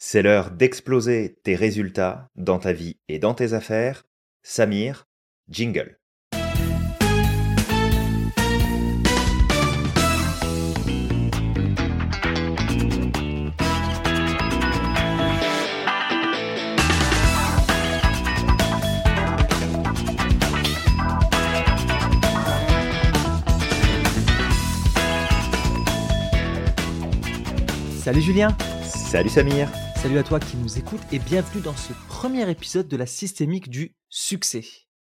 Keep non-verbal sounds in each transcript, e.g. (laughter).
C'est l'heure d'exploser tes résultats dans ta vie et dans tes affaires. Samir, jingle. Salut Julien Salut Samir Salut à toi qui nous écoutes et bienvenue dans ce premier épisode de la systémique du succès.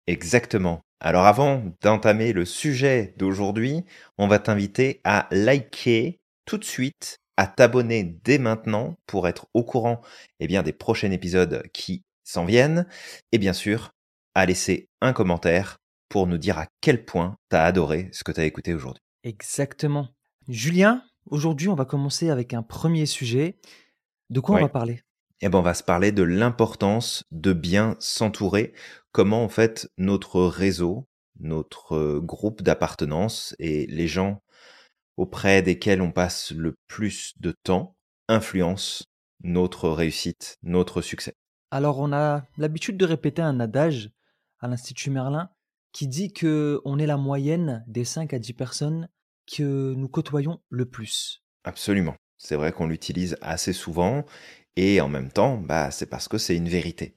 Exactement. Alors avant d'entamer le sujet d'aujourd'hui, on va t'inviter à liker tout de suite, à t'abonner dès maintenant pour être au courant eh bien, des prochains épisodes qui s'en viennent et bien sûr à laisser un commentaire pour nous dire à quel point tu as adoré ce que tu as écouté aujourd'hui. Exactement. Julien, aujourd'hui on va commencer avec un premier sujet de quoi on va parler? Eh ben, on va se parler de l'importance de bien s'entourer, comment en fait notre réseau, notre groupe d'appartenance et les gens auprès desquels on passe le plus de temps influencent notre réussite, notre succès. Alors on a l'habitude de répéter un adage à l'Institut Merlin qui dit que on est la moyenne des 5 à 10 personnes que nous côtoyons le plus. Absolument. C'est vrai qu'on l'utilise assez souvent et en même temps, bah, c'est parce que c'est une vérité.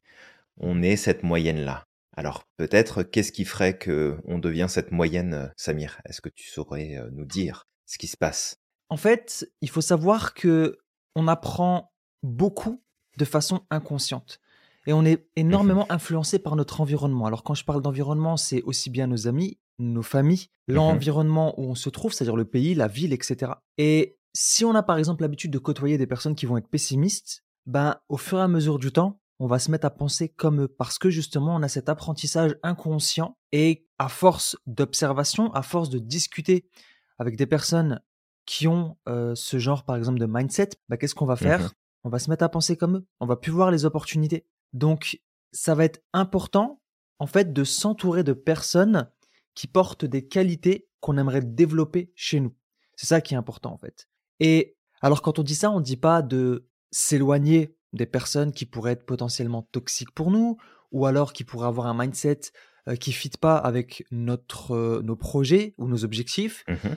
On est cette moyenne-là. Alors peut-être qu'est-ce qui ferait que on devient cette moyenne, euh, Samir? Est-ce que tu saurais euh, nous dire ce qui se passe? En fait, il faut savoir que on apprend beaucoup de façon inconsciente et on est énormément mmh influencé par notre environnement. Alors quand je parle d'environnement, c'est aussi bien nos amis, nos familles, mmh l'environnement où on se trouve, c'est-à-dire le pays, la ville, etc. Et si on a par exemple l'habitude de côtoyer des personnes qui vont être pessimistes, ben au fur et à mesure du temps, on va se mettre à penser comme eux parce que justement on a cet apprentissage inconscient et à force d'observation, à force de discuter avec des personnes qui ont euh, ce genre par exemple de mindset, ben, qu'est-ce qu'on va faire? Mmh On va se mettre à penser comme eux, on va plus voir les opportunités. Donc ça va être important en fait de s'entourer de personnes qui portent des qualités qu'on aimerait développer chez nous. C'est ça qui est important en fait. Et alors quand on dit ça, on ne dit pas de s'éloigner des personnes qui pourraient être potentiellement toxiques pour nous, ou alors qui pourraient avoir un mindset euh, qui ne fit pas avec notre, euh, nos projets ou nos objectifs. Mmh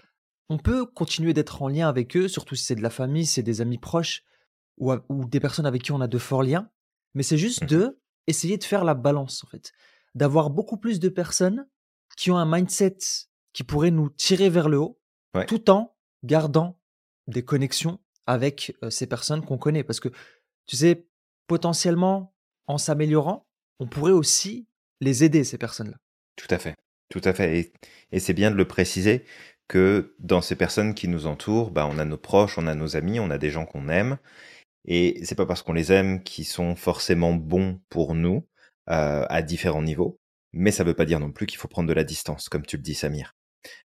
on peut continuer d'être en lien avec eux, surtout si c'est de la famille, c'est des amis proches, ou, des personnes avec qui on a de forts liens. Mais c'est juste mmh de essayer de faire la balance, en fait. D'avoir beaucoup plus de personnes qui ont un mindset qui pourrait nous tirer vers le haut, tout en gardant des connexions avec ces personnes qu'on connaît. Parce que, tu sais, potentiellement, en s'améliorant, on pourrait aussi les aider, ces personnes-là. Tout à fait. Tout à fait. Et, c'est bien de le préciser que dans ces personnes qui nous entourent, bah, on a nos proches, on a nos amis, on a des gens qu'on aime. Et c'est pas parce qu'on les aime qu'ils sont forcément bons pour nous à différents niveaux. Mais ça veut pas dire non plus qu'il faut prendre de la distance, comme tu le dis, Samir.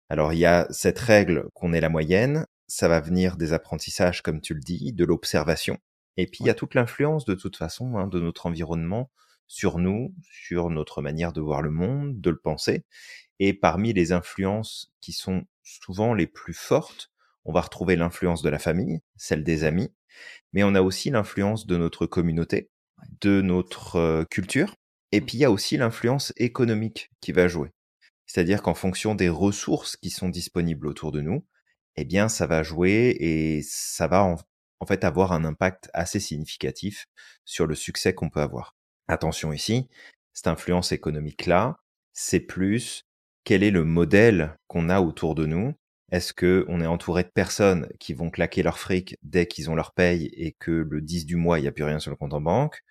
Alors il y a cette règle qu'on est la moyenne, ça va venir des apprentissages, comme tu le dis, de l'observation. Et puis, il y a toute l'influence, de toute façon, hein, de notre environnement sur nous, sur notre manière de voir le monde, de le penser. Et parmi les influences qui sont souvent les plus fortes, on va retrouver l'influence de la famille, celle des amis, mais on a aussi l'influence de notre communauté, de notre culture, et puis il y a aussi l'influence économique qui va jouer. C'est-à-dire qu'en fonction des ressources qui sont disponibles autour de nous, eh bien, ça va jouer et ça va en, fait avoir un impact assez significatif sur le succès qu'on peut avoir. Attention ici, cette influence économique-là, c'est plus quel est le modèle qu'on a autour de nous. Est-ce que on est entouré de personnes qui vont claquer leur fric dès qu'ils ont leur paye et que le 10 du mois, il n'y a plus rien sur le compte en banque?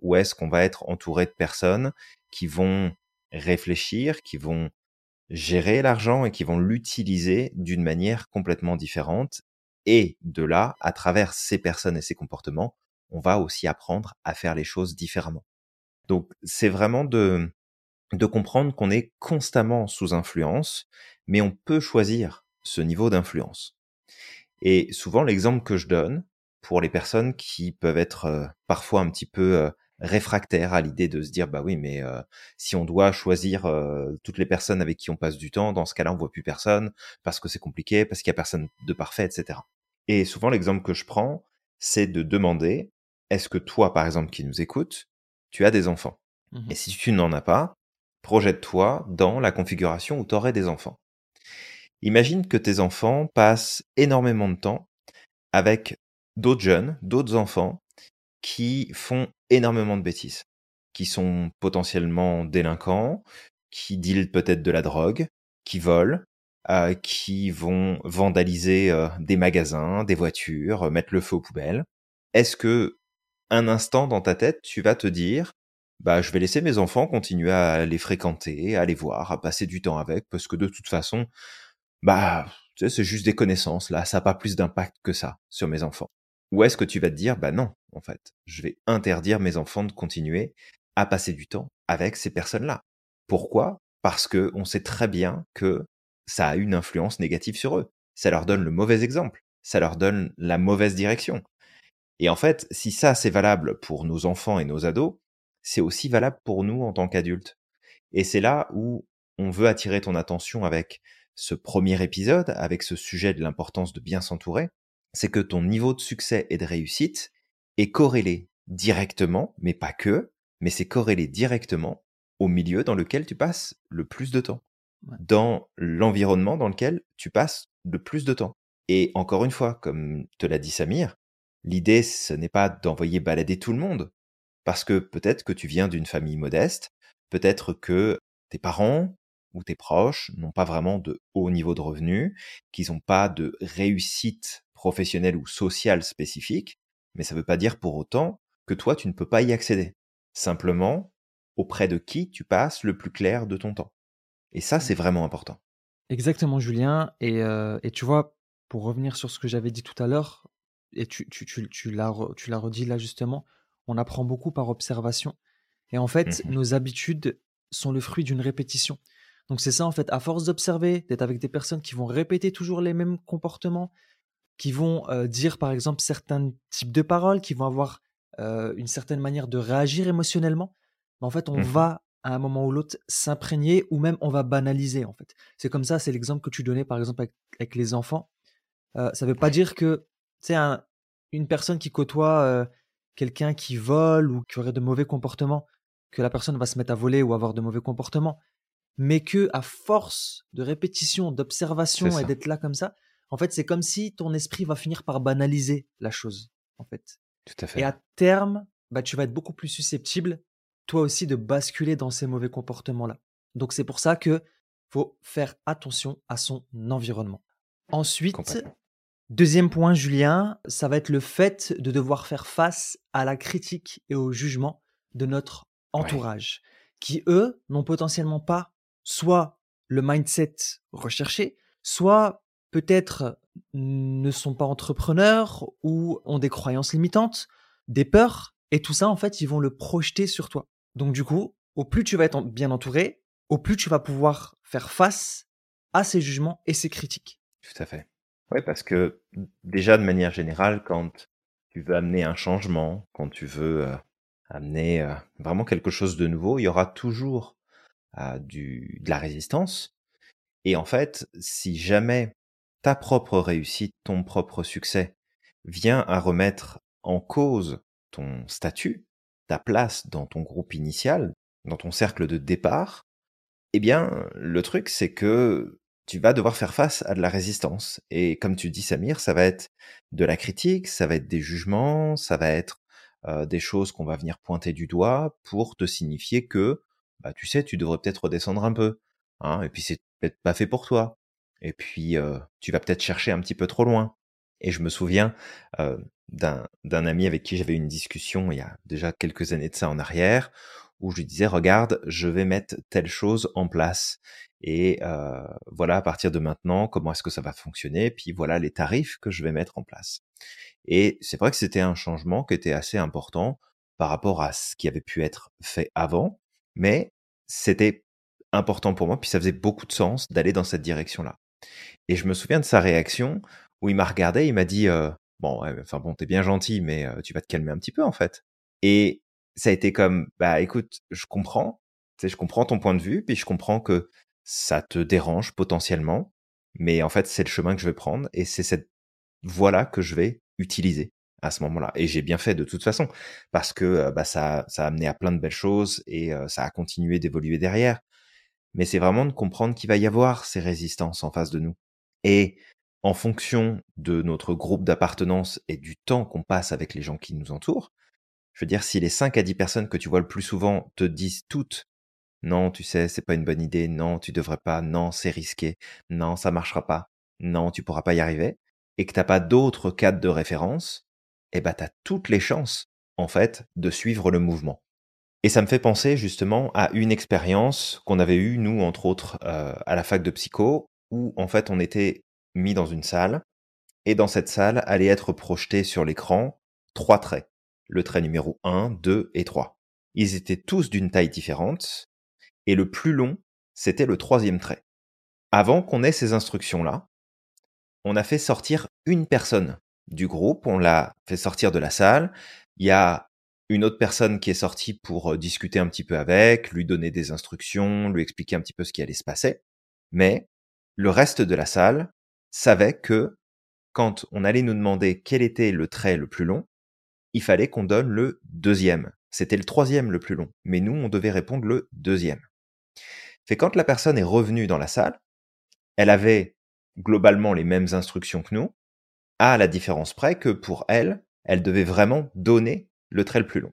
Ou est-ce qu'on va être entouré de personnes qui vont réfléchir, qui vont gérer l'argent et qui vont l'utiliser d'une manière complètement différente. Et de là, à travers ces personnes et ces comportements, on va aussi apprendre à faire les choses différemment. Donc c'est vraiment de, de comprendre qu'on est constamment sous influence, mais on peut choisir ce niveau d'influence. Et souvent l'exemple que je donne pour les personnes qui peuvent être euh, parfois un petit peu euh, réfractaire à l'idée de se dire bah oui mais euh, si on doit choisir euh, toutes les personnes avec qui on passe du temps dans ce cas-là on voit plus personne parce que c'est compliqué parce qu'il y a personne de parfait etc et souvent l'exemple que je prends c'est de demander est-ce que toi, par exemple, qui nous écoutes, tu as des enfants? Mmh Et si tu n'en as pas, projette-toi dans la configuration où tu aurais des enfants. Imagine que tes enfants passent énormément de temps avec d'autres jeunes, d'autres enfants qui font énormément de bêtises, qui sont potentiellement délinquants, qui dealent peut-être de la drogue, qui volent, euh, qui vont vandaliser euh, des magasins, des voitures, euh, mettre le feu aux poubelles. Est-ce que un instant dans ta tête, tu vas te dire, bah, je vais laisser mes enfants continuer à les fréquenter, à les voir, à passer du temps avec, parce que de toute façon, bah, tu sais, c'est juste des connaissances, là, ça n'a pas plus d'impact que ça sur mes enfants. Ou est-ce que tu vas te dire, bah non, en fait, je vais interdire mes enfants de continuer à passer du temps avec ces personnes-là. Pourquoi? Parce que on sait très bien que ça a une influence négative sur eux. Ça leur donne le mauvais exemple. Ça leur donne la mauvaise direction. Et en fait, si ça c'est valable pour nos enfants et nos ados, c'est aussi valable pour nous en tant qu'adultes. Et c'est là où on veut attirer ton attention avec ce premier épisode, avec ce sujet de l'importance de bien s'entourer, c'est que ton niveau de succès et de réussite est corrélé directement, mais pas que, mais c'est corrélé directement au milieu dans lequel tu passes le plus de temps, dans l'environnement dans lequel tu passes le plus de temps. Et encore une fois, comme te l'a dit Samir, l'idée, ce n'est pas d'envoyer balader tout le monde, parce que peut-être que tu viens d'une famille modeste, peut-être que tes parents ou tes proches n'ont pas vraiment de haut niveau de revenus, qu'ils n'ont pas de réussite professionnelle ou sociale spécifique, mais ça ne veut pas dire pour autant que toi, tu ne peux pas y accéder. Simplement, auprès de qui tu passes le plus clair de ton temps. Et ça, c'est vraiment important. Exactement, Julien. Et, euh, et tu vois, pour revenir sur ce que j'avais dit tout à l'heure, et tu, tu, tu, tu l'as redit là justement, on apprend beaucoup par observation. Et en fait, Mmh nos habitudes sont le fruit d'une répétition. Donc c'est ça en fait, à force d'observer, d'être avec des personnes qui vont répéter toujours les mêmes comportements, qui vont euh, dire par exemple certains types de paroles, qui vont avoir euh, une certaine manière de réagir émotionnellement, en fait on Mmh va à un moment ou l'autre s'imprégner ou même on va banaliser en fait. C'est comme ça, c'est l'exemple que tu donnais par exemple avec, les enfants. Euh, ça ne veut pas dire que c'est un, une personne qui côtoie quelqu'un qui vole ou qui aurait de mauvais comportements, que la personne va se mettre à voler ou avoir de mauvais comportements mais que à force de répétition, d'observation et d'être là comme ça, en fait, c'est comme si ton esprit va finir par banaliser la chose, en fait. Tout à fait. Et à terme, bah, tu vas être beaucoup plus susceptible, toi aussi, de basculer dans ces mauvais comportements-là. Donc c'est pour ça que faut faire attention à son environnement. Ensuite, deuxième point, Julien, ça va être le fait de devoir faire face à la critique et au jugement de notre entourage, qui eux n'ont potentiellement pas soit le mindset recherché, soit peut-être ne sont pas entrepreneurs ou ont des croyances limitantes, des peurs, et tout ça, en fait, ils vont le projeter sur toi. Donc du coup, au plus tu vas être bien entouré, au plus tu vas pouvoir faire face à ces jugements et ces critiques. Tout à fait. Oui, parce que déjà de manière générale, quand tu veux amener un changement, quand tu veux euh, amener euh, vraiment quelque chose de nouveau, il y aura toujours du, de la résistance. Et en fait, si jamais ta propre réussite, ton propre succès vient à remettre en cause ton statut, ta place dans ton groupe initial, dans ton cercle de départ, eh bien, le truc, c'est que tu vas devoir faire face à de la résistance. Et comme tu dis, Samir, ça va être de la critique, ça va être des jugements, ça va être euh, des choses qu'on va venir pointer du doigt pour te signifier que bah, tu sais, tu devrais peut-être redescendre un peu. Hein, et puis c'est peut-être pas fait pour toi. Et puis euh, tu vas peut-être chercher un petit peu trop loin. Et je me souviens euh, d'un ami avec qui j'avais une discussion il y a déjà quelques années de ça en arrière, où je lui disais, regarde, je vais mettre telle chose en place. Et euh, voilà, à partir de maintenant, comment est-ce que ça va fonctionner? Puis voilà les tarifs que je vais mettre en place. Et c'est vrai que c'était un changement qui était assez important par rapport à ce qui avait pu être fait avant, mais c'était important pour moi, puis ça faisait beaucoup de sens d'aller dans cette direction-là. Et je me souviens de sa réaction où il m'a regardé, il m'a dit euh, bon, enfin bon, t'es bien gentil, mais euh, tu vas te calmer un petit peu en fait. Et ça a été comme bah écoute, je comprends, je comprends ton point de vue, puis je comprends que ça te dérange potentiellement, mais en fait c'est le chemin que je vais prendre et c'est cette voie-là que je vais utiliser à ce moment-là. Et j'ai bien fait de toute façon, parce que bah, ça, ça a amené à plein de belles choses et ça a continué d'évoluer derrière. Mais c'est vraiment de comprendre qu'il va y avoir ces résistances en face de nous. Et en fonction de notre groupe d'appartenance et du temps qu'on passe avec les gens qui nous entourent, je veux dire, si les 5 à 10 personnes que tu vois le plus souvent te disent toutes non, tu sais, c'est pas une bonne idée, non, tu devrais pas, non, c'est risqué, non, ça marchera pas, non, tu pourras pas y arriver, et que t'as pas d'autres cadres de référence, eh ben, t'as toutes les chances, en fait, de suivre le mouvement. Et ça me fait penser justement à une expérience qu'on avait eue, nous, entre autres, euh, à la fac de psycho, où en fait on était mis dans une salle, et dans cette salle allait être projeté sur l'écran trois traits. Le trait numéro 1, 2 et 3. Ils étaient tous d'une taille différente, et le plus long, c'était le troisième trait. Avant qu'on ait ces instructions-là, on a fait sortir une personne du groupe, on l'a fait sortir de la salle. Il y a une autre personne qui est sortie pour euh, discuter un petit peu avec, lui donner des instructions, lui expliquer un petit peu ce qui allait se passer. Mais le reste de la salle savait que quand on allait nous demander quel était le trait le plus long, il fallait qu'on donne le deuxième. C'était le troisième le plus long, mais nous, on devait répondre le deuxième. Fait quand la personne est revenue dans la salle, elle avait globalement les mêmes instructions que nous, à la différence près que pour elle, elle devait vraiment donner le trait le plus long.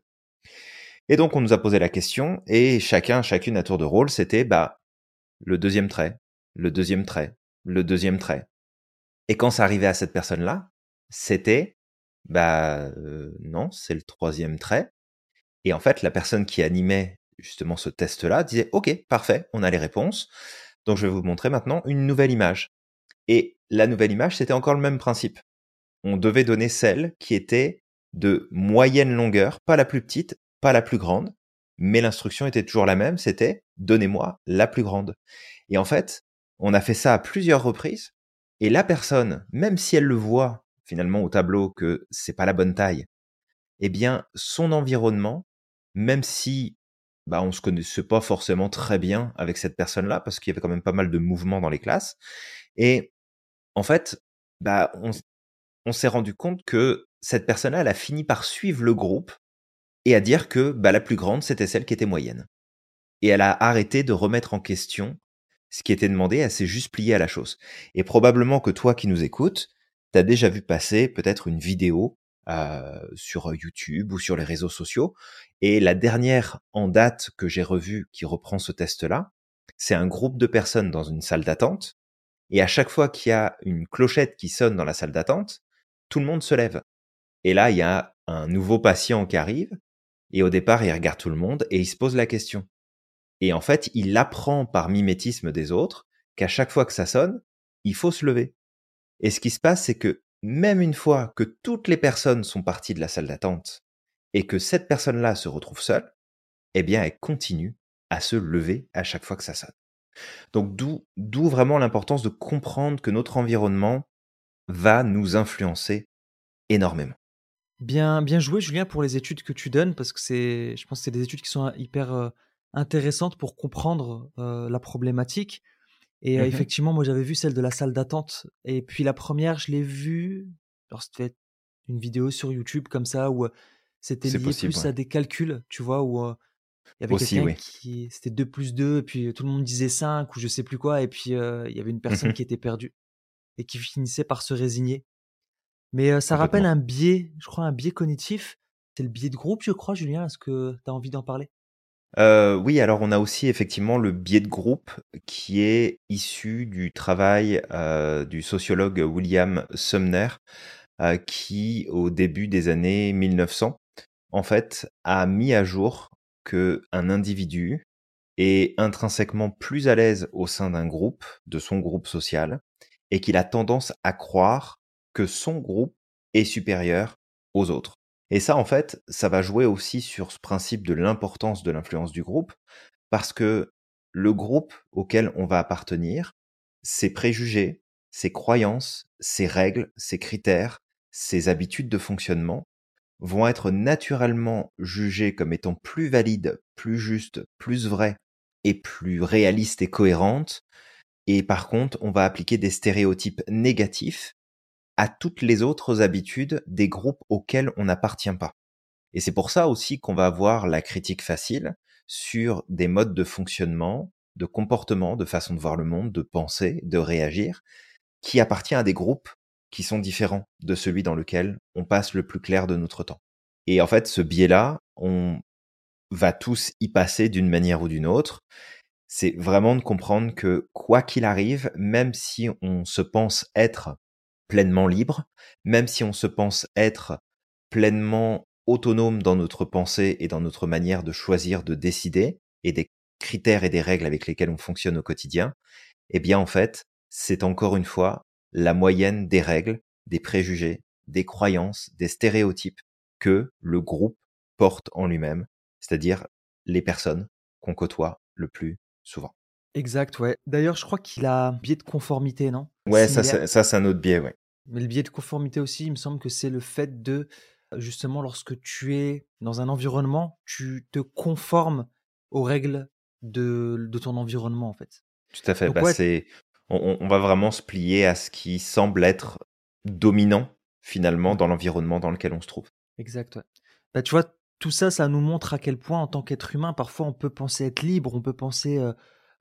Et donc on nous a posé la question, et chacun, chacune à tour de rôle, c'était bah le deuxième trait, le deuxième trait, le deuxième trait. Et quand ça arrivait à cette personne-là, c'était bah euh, non, c'est le troisième trait. Et en fait, la personne qui animait justement ce test-là disait OK, parfait, on a les réponses. Donc je vais vous montrer maintenant une nouvelle image. Et la nouvelle image, c'était encore le même principe. On devait donner celle qui était de moyenne longueur, pas la plus petite, pas la plus grande, mais l'instruction était toujours la même, c'était donnez-moi la plus grande. Et en fait, on a fait ça à plusieurs reprises, et la personne, même si elle le voit finalement au tableau que c'est pas la bonne taille, eh bien, son environnement, même si bah, on se connaissait pas forcément très bien avec cette personne-là parce qu'il y avait quand même pas mal de mouvements dans les classes. Et en fait, bah, on, s'est rendu compte que cette personne-là, elle a fini par suivre le groupe et à dire que bah, la plus grande, c'était celle qui était moyenne. Et elle a arrêté de remettre en question ce qui était demandé, elle s'est juste pliée à la chose. Et probablement que toi qui nous écoutes, t'as déjà vu passer peut-être une vidéo euh, sur YouTube ou sur les réseaux sociaux. Et la dernière en date que j'ai revue qui reprend ce test-là, c'est un groupe de personnes dans une salle d'attente. Et à chaque fois qu'il y a une clochette qui sonne dans la salle d'attente, tout le monde se lève. Et là, il y a un nouveau patient qui arrive. Et au départ, il regarde tout le monde et il se pose la question. Et en fait, il apprend par mimétisme des autres qu'à chaque fois que ça sonne, il faut se lever. Et ce qui se passe, c'est que même une fois que toutes les personnes sont parties de la salle d'attente et que cette personne-là se retrouve seule, eh bien, elle continue à se lever à chaque fois que ça sonne. Donc, d'où, vraiment l'importance de comprendre que notre environnement va nous influencer énormément. Bien, bien joué, Julien, pour les études que tu donnes, parce que c'est, je pense que c'est des études qui sont hyper euh, intéressantes pour comprendre euh, la problématique. Et mmh effectivement, moi, j'avais vu celle de la salle d'attente. Et puis la première, je l'ai vue. Alors, c'était une vidéo sur YouTube comme ça où c'était lié plus à des calculs, tu vois, où il y avait quelqu'un qui. C'était 2 plus 2, et puis tout le monde disait 5 ou je sais plus quoi. Et puis il y avait une mmh personne qui était perdue et qui finissait par se résigner. Mais ça rappelle un biais, je crois, un biais cognitif. C'est le biais de groupe, je crois, Julien. Est-ce que tu as envie d'en parler? Euh, oui, alors on a aussi effectivement le biais de groupe qui est issu du travail euh, du sociologue William Sumner, euh, qui au début des années 1900, en fait, a mis à jour que un individu est intrinsèquement plus à l'aise au sein d'un groupe, de son groupe social, et qu'il a tendance à croire que son groupe est supérieur aux autres. Et ça, en fait, ça va jouer aussi sur ce principe de l'importance de l'influence du groupe, parce que le groupe auquel on va appartenir, ses préjugés, ses croyances, ses règles, ses critères, ses habitudes de fonctionnement vont être naturellement jugés comme étant plus valides, plus justes, plus vrais et plus réalistes et cohérentes. Et par contre, on va appliquer des stéréotypes négatifs à toutes les autres habitudes des groupes auxquels on n'appartient pas. Et c'est pour ça aussi qu'on va avoir la critique facile sur des modes de fonctionnement, de comportement, de façon de voir le monde, de penser, de réagir, qui appartient à des groupes qui sont différents de celui dans lequel on passe le plus clair de notre temps. Et en fait, ce biais-là, on va tous y passer d'une manière ou d'une autre. C'est vraiment de comprendre que quoi qu'il arrive, même si on se pense être pleinement libre, même si on se pense être pleinement autonome dans notre pensée et dans notre manière de choisir, de décider, et des critères et des règles avec lesquels on fonctionne au quotidien, eh bien en fait, c'est encore une fois la moyenne des règles, des préjugés, des croyances, des stéréotypes que le groupe porte en lui-même, c'est-à-dire les personnes qu'on côtoie le plus souvent. Exact, ouais. D'ailleurs, je crois qu'il a un biais de conformité, non? Ouais, ça, ça c'est un autre biais, ouais. Mais le biais de conformité aussi, il me semble que c'est le fait de, justement, lorsque tu es dans un environnement, tu te conformes aux règles de, de ton environnement, en fait. Tout à fait. Bah, c'est, on, on, va vraiment se plier à ce qui semble être dominant, finalement, dans l'environnement dans lequel on se trouve. Exact, ouais. Bah, tu vois, tout ça, ça nous montre à quel point, en tant qu'être humain, parfois on peut penser être libre, on peut penser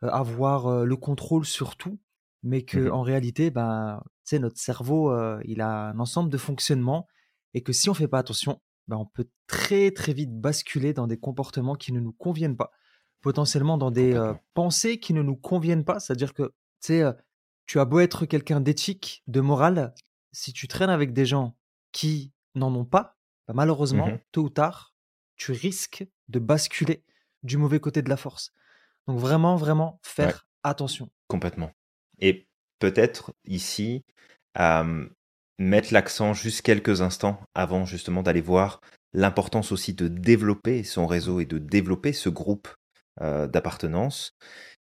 avoir le contrôle sur tout, mais mmh en réalité, ben, notre cerveau, il a un ensemble de fonctionnements et que si on fait pas attention, ben, on peut très très vite basculer dans des comportements qui ne nous conviennent pas, potentiellement dans des pensées qui ne nous conviennent pas. C'est-à-dire que tu as beau être quelqu'un d'éthique, de morale, si tu traînes avec des gens qui n'en ont pas, ben, malheureusement, mmh tôt ou tard, tu risques de basculer du mauvais côté de la force. Donc vraiment, vraiment faire attention. Complètement. Et peut-être ici, mettre l'accent juste quelques instants avant justement d'aller voir l'importance aussi de développer son réseau et de développer ce groupe d'appartenance.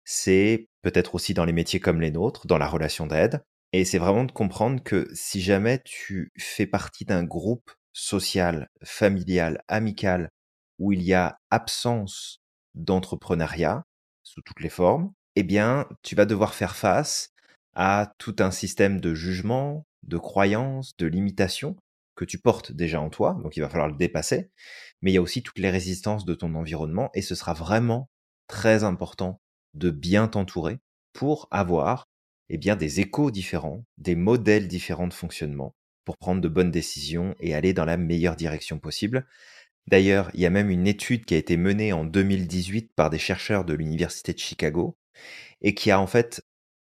C'est peut-être aussi dans les métiers comme les nôtres, dans la relation d'aide. Et c'est vraiment de comprendre que si jamais tu fais partie d'un groupe social, familial, amical, où il y a absence d'entrepreneuriat sous toutes les formes, eh bien, tu vas devoir faire face à tout un système de jugement, de croyances, de limitations que tu portes déjà en toi, donc il va falloir le dépasser, mais il y a aussi toutes les résistances de ton environnement, et ce sera vraiment très important de bien t'entourer pour avoir eh bien, des échos différents, des modèles différents de fonctionnement, pour prendre de bonnes décisions et aller dans la meilleure direction possible. D'ailleurs, il y a même une étude qui a été menée en 2018 par des chercheurs de l'Université de Chicago et qui a en fait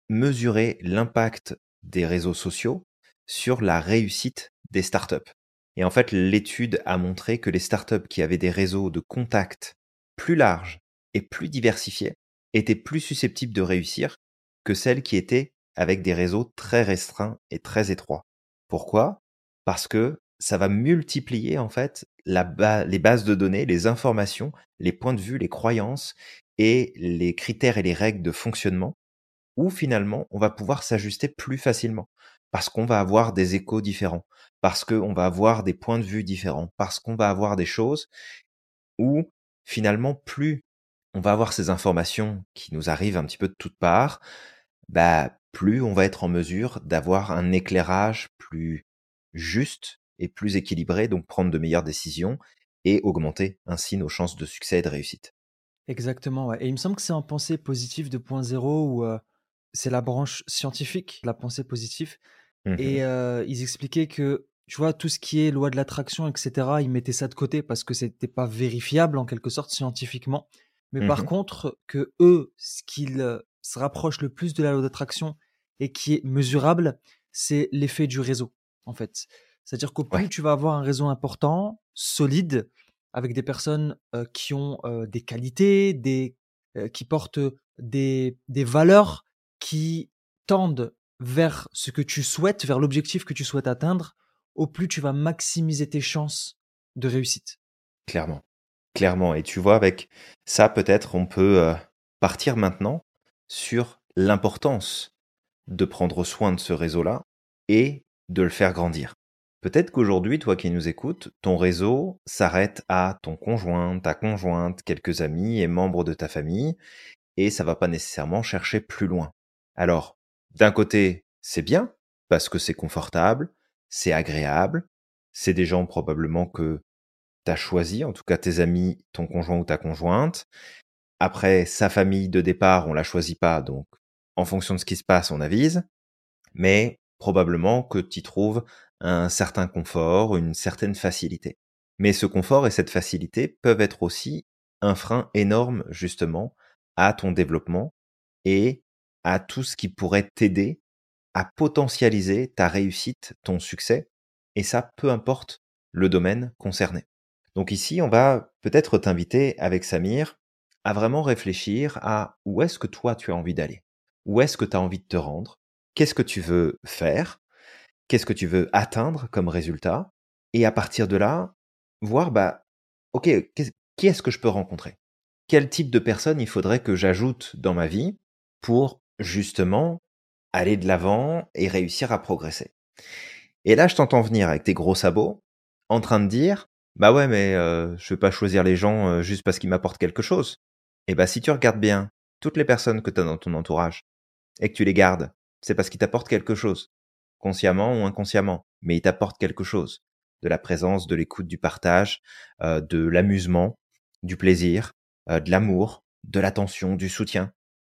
mesuré l'impact des réseaux sociaux sur la réussite des startups. Et en fait, l'étude a montré que les startups qui avaient des réseaux de contacts plus larges et plus diversifiés étaient plus susceptibles de réussir que celles qui étaient avec des réseaux très restreints et très étroits. Pourquoi? Parce que ça va multiplier en fait les bases de données, les informations, les points de vue, les croyances et les critères et les règles de fonctionnement où finalement on va pouvoir s'ajuster plus facilement parce qu'on va avoir des échos différents, parce qu'on va avoir des points de vue différents, parce qu'on va avoir des choses où finalement plus on va avoir ces informations qui nous arrivent un petit peu de toutes parts, bah plus on va être en mesure d'avoir un éclairage plus juste et plus équilibré, donc prendre de meilleures décisions et augmenter ainsi nos chances de succès et de réussite. Exactement. Et il me semble que c'est en pensée positive 2.0 où c'est la branche scientifique, la pensée positive. Mmh et ils expliquaient que, tu vois, tout ce qui est loi de l'attraction, etc., ils mettaient ça de côté parce que c'était pas vérifiable en quelque sorte scientifiquement. Mais mmh par contre, que eux, ce qu'ils se rapprochent le plus de la loi d'attraction et qui est mesurable, c'est l'effet du réseau, en fait. C'est-à-dire qu'au plus tu vas avoir un réseau important, solide, avec des personnes qui ont des qualités, des, qui portent des, des valeurs qui tendent vers ce que tu souhaites, vers l'objectif que tu souhaites atteindre, au plus tu vas maximiser tes chances de réussite. Clairement. Clairement. Et tu vois, avec ça, peut-être, on peut partir maintenant sur l'importance de prendre soin de ce réseau-là et de le faire grandir. Peut-être qu'aujourd'hui, toi qui nous écoutes, ton réseau s'arrête à ton conjoint, ta conjointe, quelques amis et membres de ta famille, et ça va pas nécessairement chercher plus loin. Alors, d'un côté, c'est bien, parce que c'est confortable, c'est agréable, c'est des gens probablement que tu as choisi, en tout cas tes amis, ton conjoint ou ta conjointe. Après, sa famille de départ, on la choisit pas, donc en fonction de ce qui se passe, on avise. Mais probablement que tu y trouves un certain confort, une certaine facilité. Mais ce confort et cette facilité peuvent être aussi un frein énorme justement à ton développement et à tout ce qui pourrait t'aider à potentialiser ta réussite, ton succès, et ça peu importe le domaine concerné. Donc ici, on va peut-être t'inviter avec Samir à vraiment réfléchir à où est-ce que toi tu as envie d'aller, où est-ce que tu as envie de te rendre, qu'est-ce que tu veux faire, qu'est-ce que tu veux atteindre comme résultat, et à partir de là, voir, bah, ok, qui est-ce que je peux rencontrer? Quel type de personne il faudrait que j'ajoute dans ma vie pour justement aller de l'avant et réussir à progresser Et là, je t'entends venir avec tes gros sabots, en train de dire, bah ouais, mais euh, je vais pas choisir les gens euh, juste parce qu'ils m'apportent quelque chose. Et bah si tu regardes bien toutes les personnes que tu as dans ton entourage et que tu les gardes, c'est parce qu'ils t'apportent quelque chose, consciemment ou inconsciemment, mais ils t'apportent quelque chose. De la présence, de l'écoute, du partage, euh, de l'amusement, du plaisir, de l'amour, de l'attention, du soutien.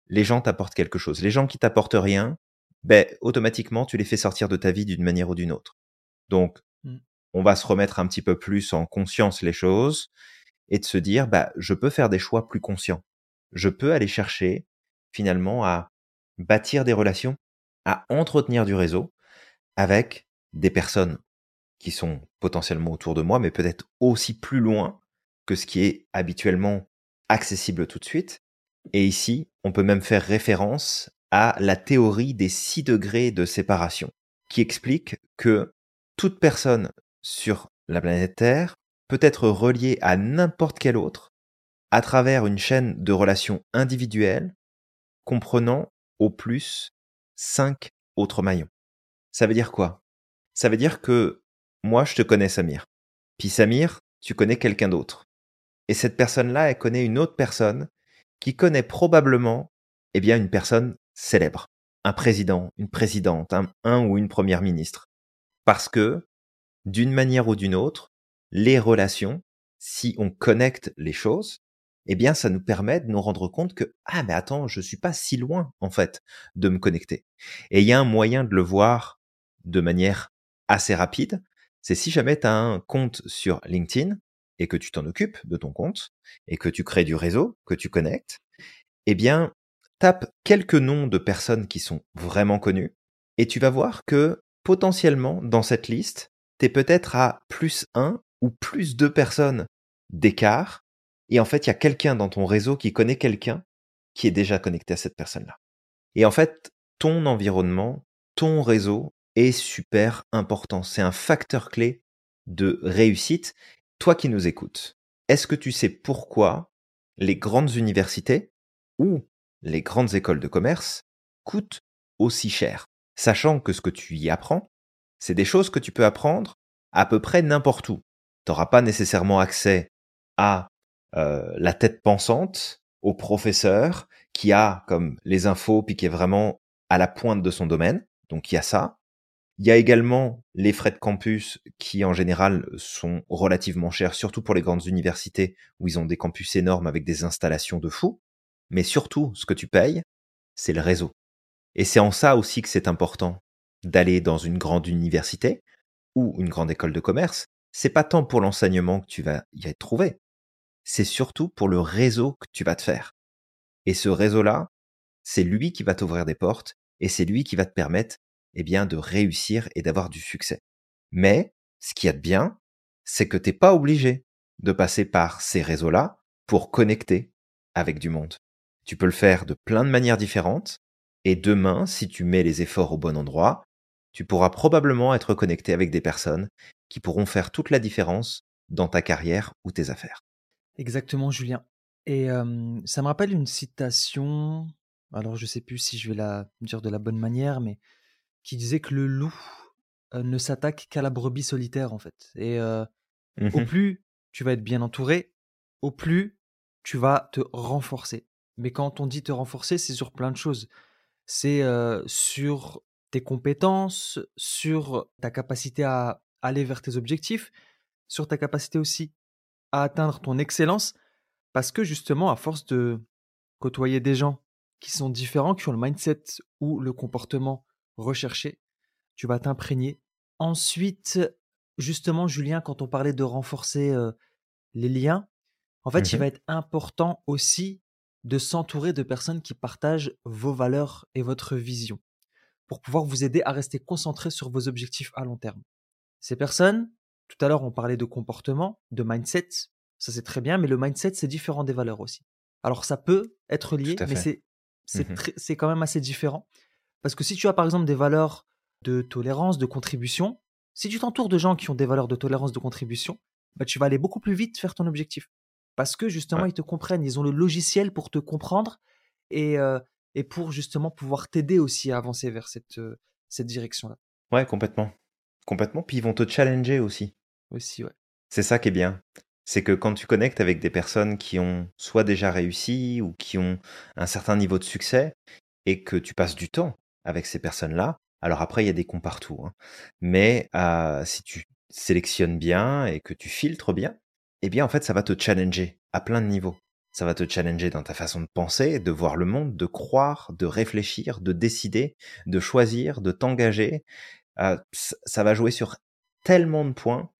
Les gens t'apportent quelque chose. Les gens qui t'apportent rien, ben, automatiquement, tu les fais sortir de ta vie d'une manière ou d'une autre. Donc, mmh. on va se remettre un petit peu plus en conscience les choses et de se dire, bah, je peux faire des choix plus conscients. Je peux aller chercher, finalement, à bâtir des relations, à entretenir du réseau avec des personnes qui sont potentiellement autour de moi, mais peut-être aussi plus loin que ce qui est habituellement accessible tout de suite. Et ici, on peut même faire référence à la théorie des six degrés de séparation, qui explique que toute personne sur la planète Terre peut être reliée à n'importe quelle autre à travers une chaîne de relations individuelles comprenant au plus cinq autres maillons. Ça veut dire quoi? Ça veut dire que moi, je te connais Samir. Puis Samir, tu connais quelqu'un d'autre. Et cette personne-là, elle connaît une autre personne qui connaît probablement, eh bien, une personne célèbre. Un président, une présidente, un, ou une première ministre. Parce que, d'une manière ou d'une autre, les relations, si on connecte les choses, eh bien, ça nous permet de nous rendre compte que, ah, mais attends, je suis pas si loin, en fait, de me connecter. Et il y a un moyen de le voir de manière assez rapide. C'est si jamais tu as un compte sur LinkedIn et que tu t'en occupes de ton compte et que tu crées du réseau, que tu connectes, eh bien, tape quelques noms de personnes qui sont vraiment connues et tu vas voir que potentiellement, dans cette liste, tu es peut-être à plus un ou plus deux personnes d'écart et en fait, il y a quelqu'un dans ton réseau qui connaît quelqu'un qui est déjà connecté à cette personne-là. Et en fait, ton environnement, ton réseau est super important. C'est un facteur clé de réussite. Toi qui nous écoutes, est-ce que tu sais pourquoi les grandes universités ou les grandes écoles de commerce coûtent aussi cher? Sachant que ce que tu y apprends, c'est des choses que tu peux apprendre à peu près n'importe où. Tu n'auras pas nécessairement accès à euh, la tête pensante au professeur qui a comme les infos puis vraiment à la pointe de son domaine. Donc il y a ça. Il y a également les frais de campus qui en général sont relativement chers, surtout pour les grandes universités où ils ont des campus énormes avec des installations de fou. Mais surtout, ce que tu payes, c'est le réseau. Et c'est en ça aussi que c'est important d'aller dans une grande université ou une grande école de commerce. C'est pas tant pour l'enseignement que tu vas y être trouvé, c'est surtout pour le réseau que tu vas te faire. Et ce réseau-là, c'est lui qui va t'ouvrir des portes et c'est lui qui va te permettre, eh bien, de réussir et d'avoir du succès. Mais, ce qu'il y a de bien, c'est que t'es pas obligé de passer par ces réseaux-là pour connecter avec du monde. Tu peux le faire de plein de manières différentes et demain, si tu mets les efforts au bon endroit, tu pourras probablement être connecté avec des personnes qui pourront faire toute la différence dans ta carrière ou tes affaires. Exactement, Julien. Et ça me rappelle une citation, alors je sais plus si je vais la dire de la bonne manière, mais qui disait que le loup ne s'attaque qu'à la brebis solitaire, en fait. Et au mmh plus tu vas être bien entouré, au plus tu vas te renforcer. Mais quand on dit te renforcer, c'est sur plein de choses. C'est sur tes compétences, sur ta capacité à aller vers tes objectifs, sur ta capacité aussi à atteindre ton excellence, parce que justement, à force de côtoyer des gens qui sont différents, qui ont le mindset ou le comportement recherché, tu vas t'imprégner. Ensuite, justement, Julien, quand on parlait de renforcer les liens, en fait, il va être important aussi de s'entourer de personnes qui partagent vos valeurs et votre vision pour pouvoir vous aider à rester concentré sur vos objectifs à long terme. Ces personnes, tout à l'heure, on parlait de comportement, de mindset, ça c'est très bien, mais le mindset, c'est différent des valeurs aussi. Alors ça peut être lié, mais fait. c'est c'est Mmh c'est quand même assez différent. Parce que si tu as par exemple des valeurs de tolérance, de contribution, si tu t'entoures de gens qui ont des valeurs de tolérance, de contribution, bah, tu vas aller beaucoup plus vite faire ton objectif. Parce que justement, Ouais. ils te comprennent, ils ont le logiciel pour te comprendre et, euh, et pour justement pouvoir t'aider aussi à avancer vers cette, euh, cette direction-là Ouais, complètement. Complètement. Puis ils vont te challenger aussi. aussi. Ouais. C'est ça qui est bien. C'est que quand tu connectes avec des personnes qui ont soit déjà réussi ou qui ont un certain niveau de succès et que tu passes du temps avec ces personnes-là, alors après, il y a des cons partout. hein. Mais euh, si tu sélectionnes bien et que tu filtres bien, eh bien, en fait, ça va te challenger à plein de niveaux. Ça va te challenger dans ta façon de penser, de voir le monde, de croire, de réfléchir, de décider, de choisir, de t'engager. Euh, ça va jouer sur tellement de points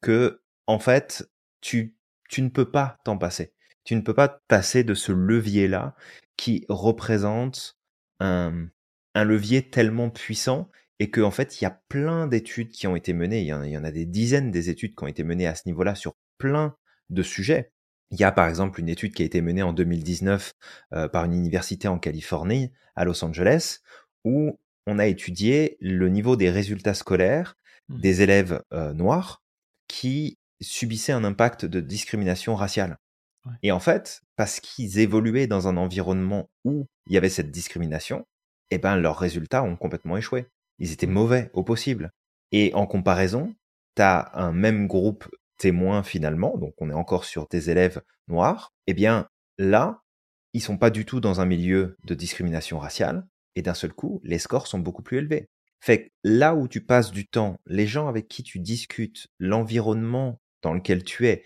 que, en fait, tu, tu ne peux pas t'en passer. Tu ne peux pas passer de ce levier-là qui représente un, un levier tellement puissant et que, en fait, il y a plein d'études qui ont été menées. Il y, en, il y en a des dizaines des études qui ont été menées à ce niveau-là sur plein de sujets. Il y a par exemple une étude qui a été menée en 2019 euh, par une université en Californie, à Los Angeles, où on a étudié le niveau des résultats scolaires Mhm. des élèves euh, noirs qui subissaient un impact de discrimination raciale. Ouais. Et en fait, parce qu'ils évoluaient dans un environnement où il y avait cette discrimination, eh ben leurs résultats ont complètement échoué. Ils étaient Mhm. mauvais au possible. Et en comparaison, tu as un même groupe témoin finalement, donc on est encore sur des élèves noirs, eh bien là, ils sont pas du tout dans un milieu de discrimination raciale, et d'un seul coup, les scores sont beaucoup plus élevés. Fait que là où tu passes du temps, les gens avec qui tu discutes, l'environnement dans lequel tu es,